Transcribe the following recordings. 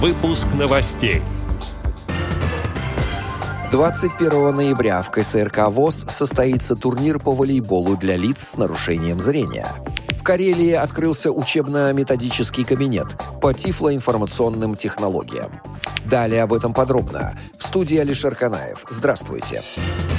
Выпуск новостей. 21 ноября в КСРК ВОЗ состоится турнир по волейболу для лиц с нарушением зрения. В Карелии открылся учебно-методический кабинет по тифлоинформационным технологиям. Далее об этом подробно. В студии Алишер Канаев. Здравствуйте. В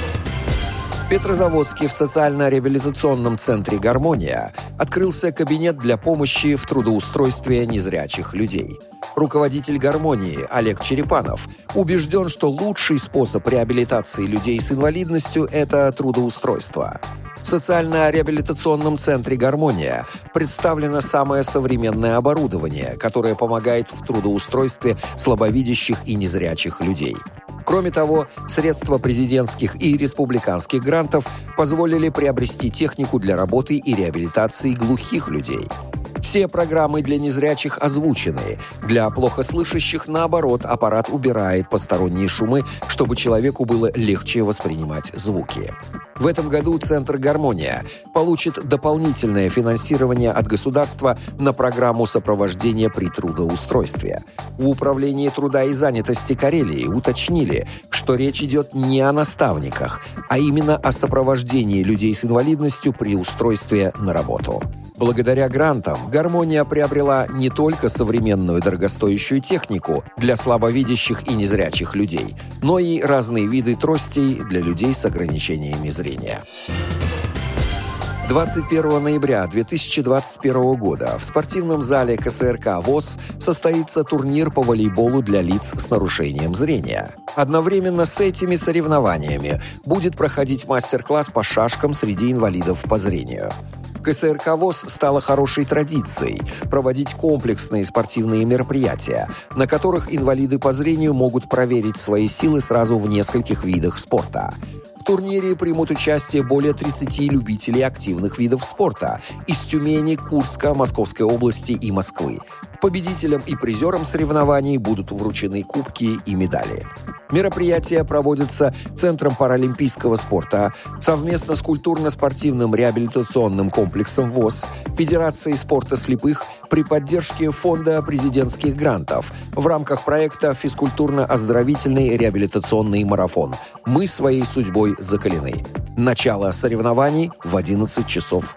Петрозаводске в социально-реабилитационном центре «Гармония» открылся кабинет для помощи в трудоустройстве незрячих людей. Руководитель «Гармонии» Олег Черепанов убежден, что лучший способ реабилитации людей с инвалидностью – это трудоустройство. В социально-реабилитационном центре «Гармония» представлено самое современное оборудование, которое помогает в трудоустройстве слабовидящих и незрячих людей. Кроме того, средства президентских и республиканских грантов позволили приобрести технику для работы и реабилитации глухих людей. Все программы для незрячих озвучены. Для плохо слышащих, наоборот, аппарат убирает посторонние шумы, чтобы человеку было легче воспринимать звуки. В этом году Центр «Гармония» получит дополнительное финансирование от государства на программу сопровождения при трудоустройстве. В Управлении труда и занятости Карелии уточнили, что речь идет не о наставниках, а именно о сопровождении людей с инвалидностью при устройстве на работу. Благодаря грантам «Гармония» приобрела не только современную дорогостоящую технику для слабовидящих и незрячих людей, но и разные виды тростей для людей с ограничениями зрения. 21 ноября 2021 года в спортивном зале КСРК ВОЗ состоится турнир по волейболу для лиц с нарушением зрения. Одновременно с этими соревнованиями будет проходить мастер-класс по шашкам среди инвалидов по зрению. КСРК ВОЗ стало хорошей традицией проводить комплексные спортивные мероприятия, на которых инвалиды по зрению могут проверить свои силы сразу в нескольких видах спорта. В турнире примут участие более 30 любителей активных видов спорта из Тюмени, Курска, Московской области и Москвы. Победителям и призерам соревнований будут вручены кубки и медали. Мероприятие проводится Центром паралимпийского спорта совместно с культурно-спортивным реабилитационным комплексом ВОЗ, Федерацией спорта слепых при поддержке Фонда президентских грантов в рамках проекта «Физкультурно-оздоровительный реабилитационный марафон. Мы своей судьбой закалены». Начало соревнований в 11 часов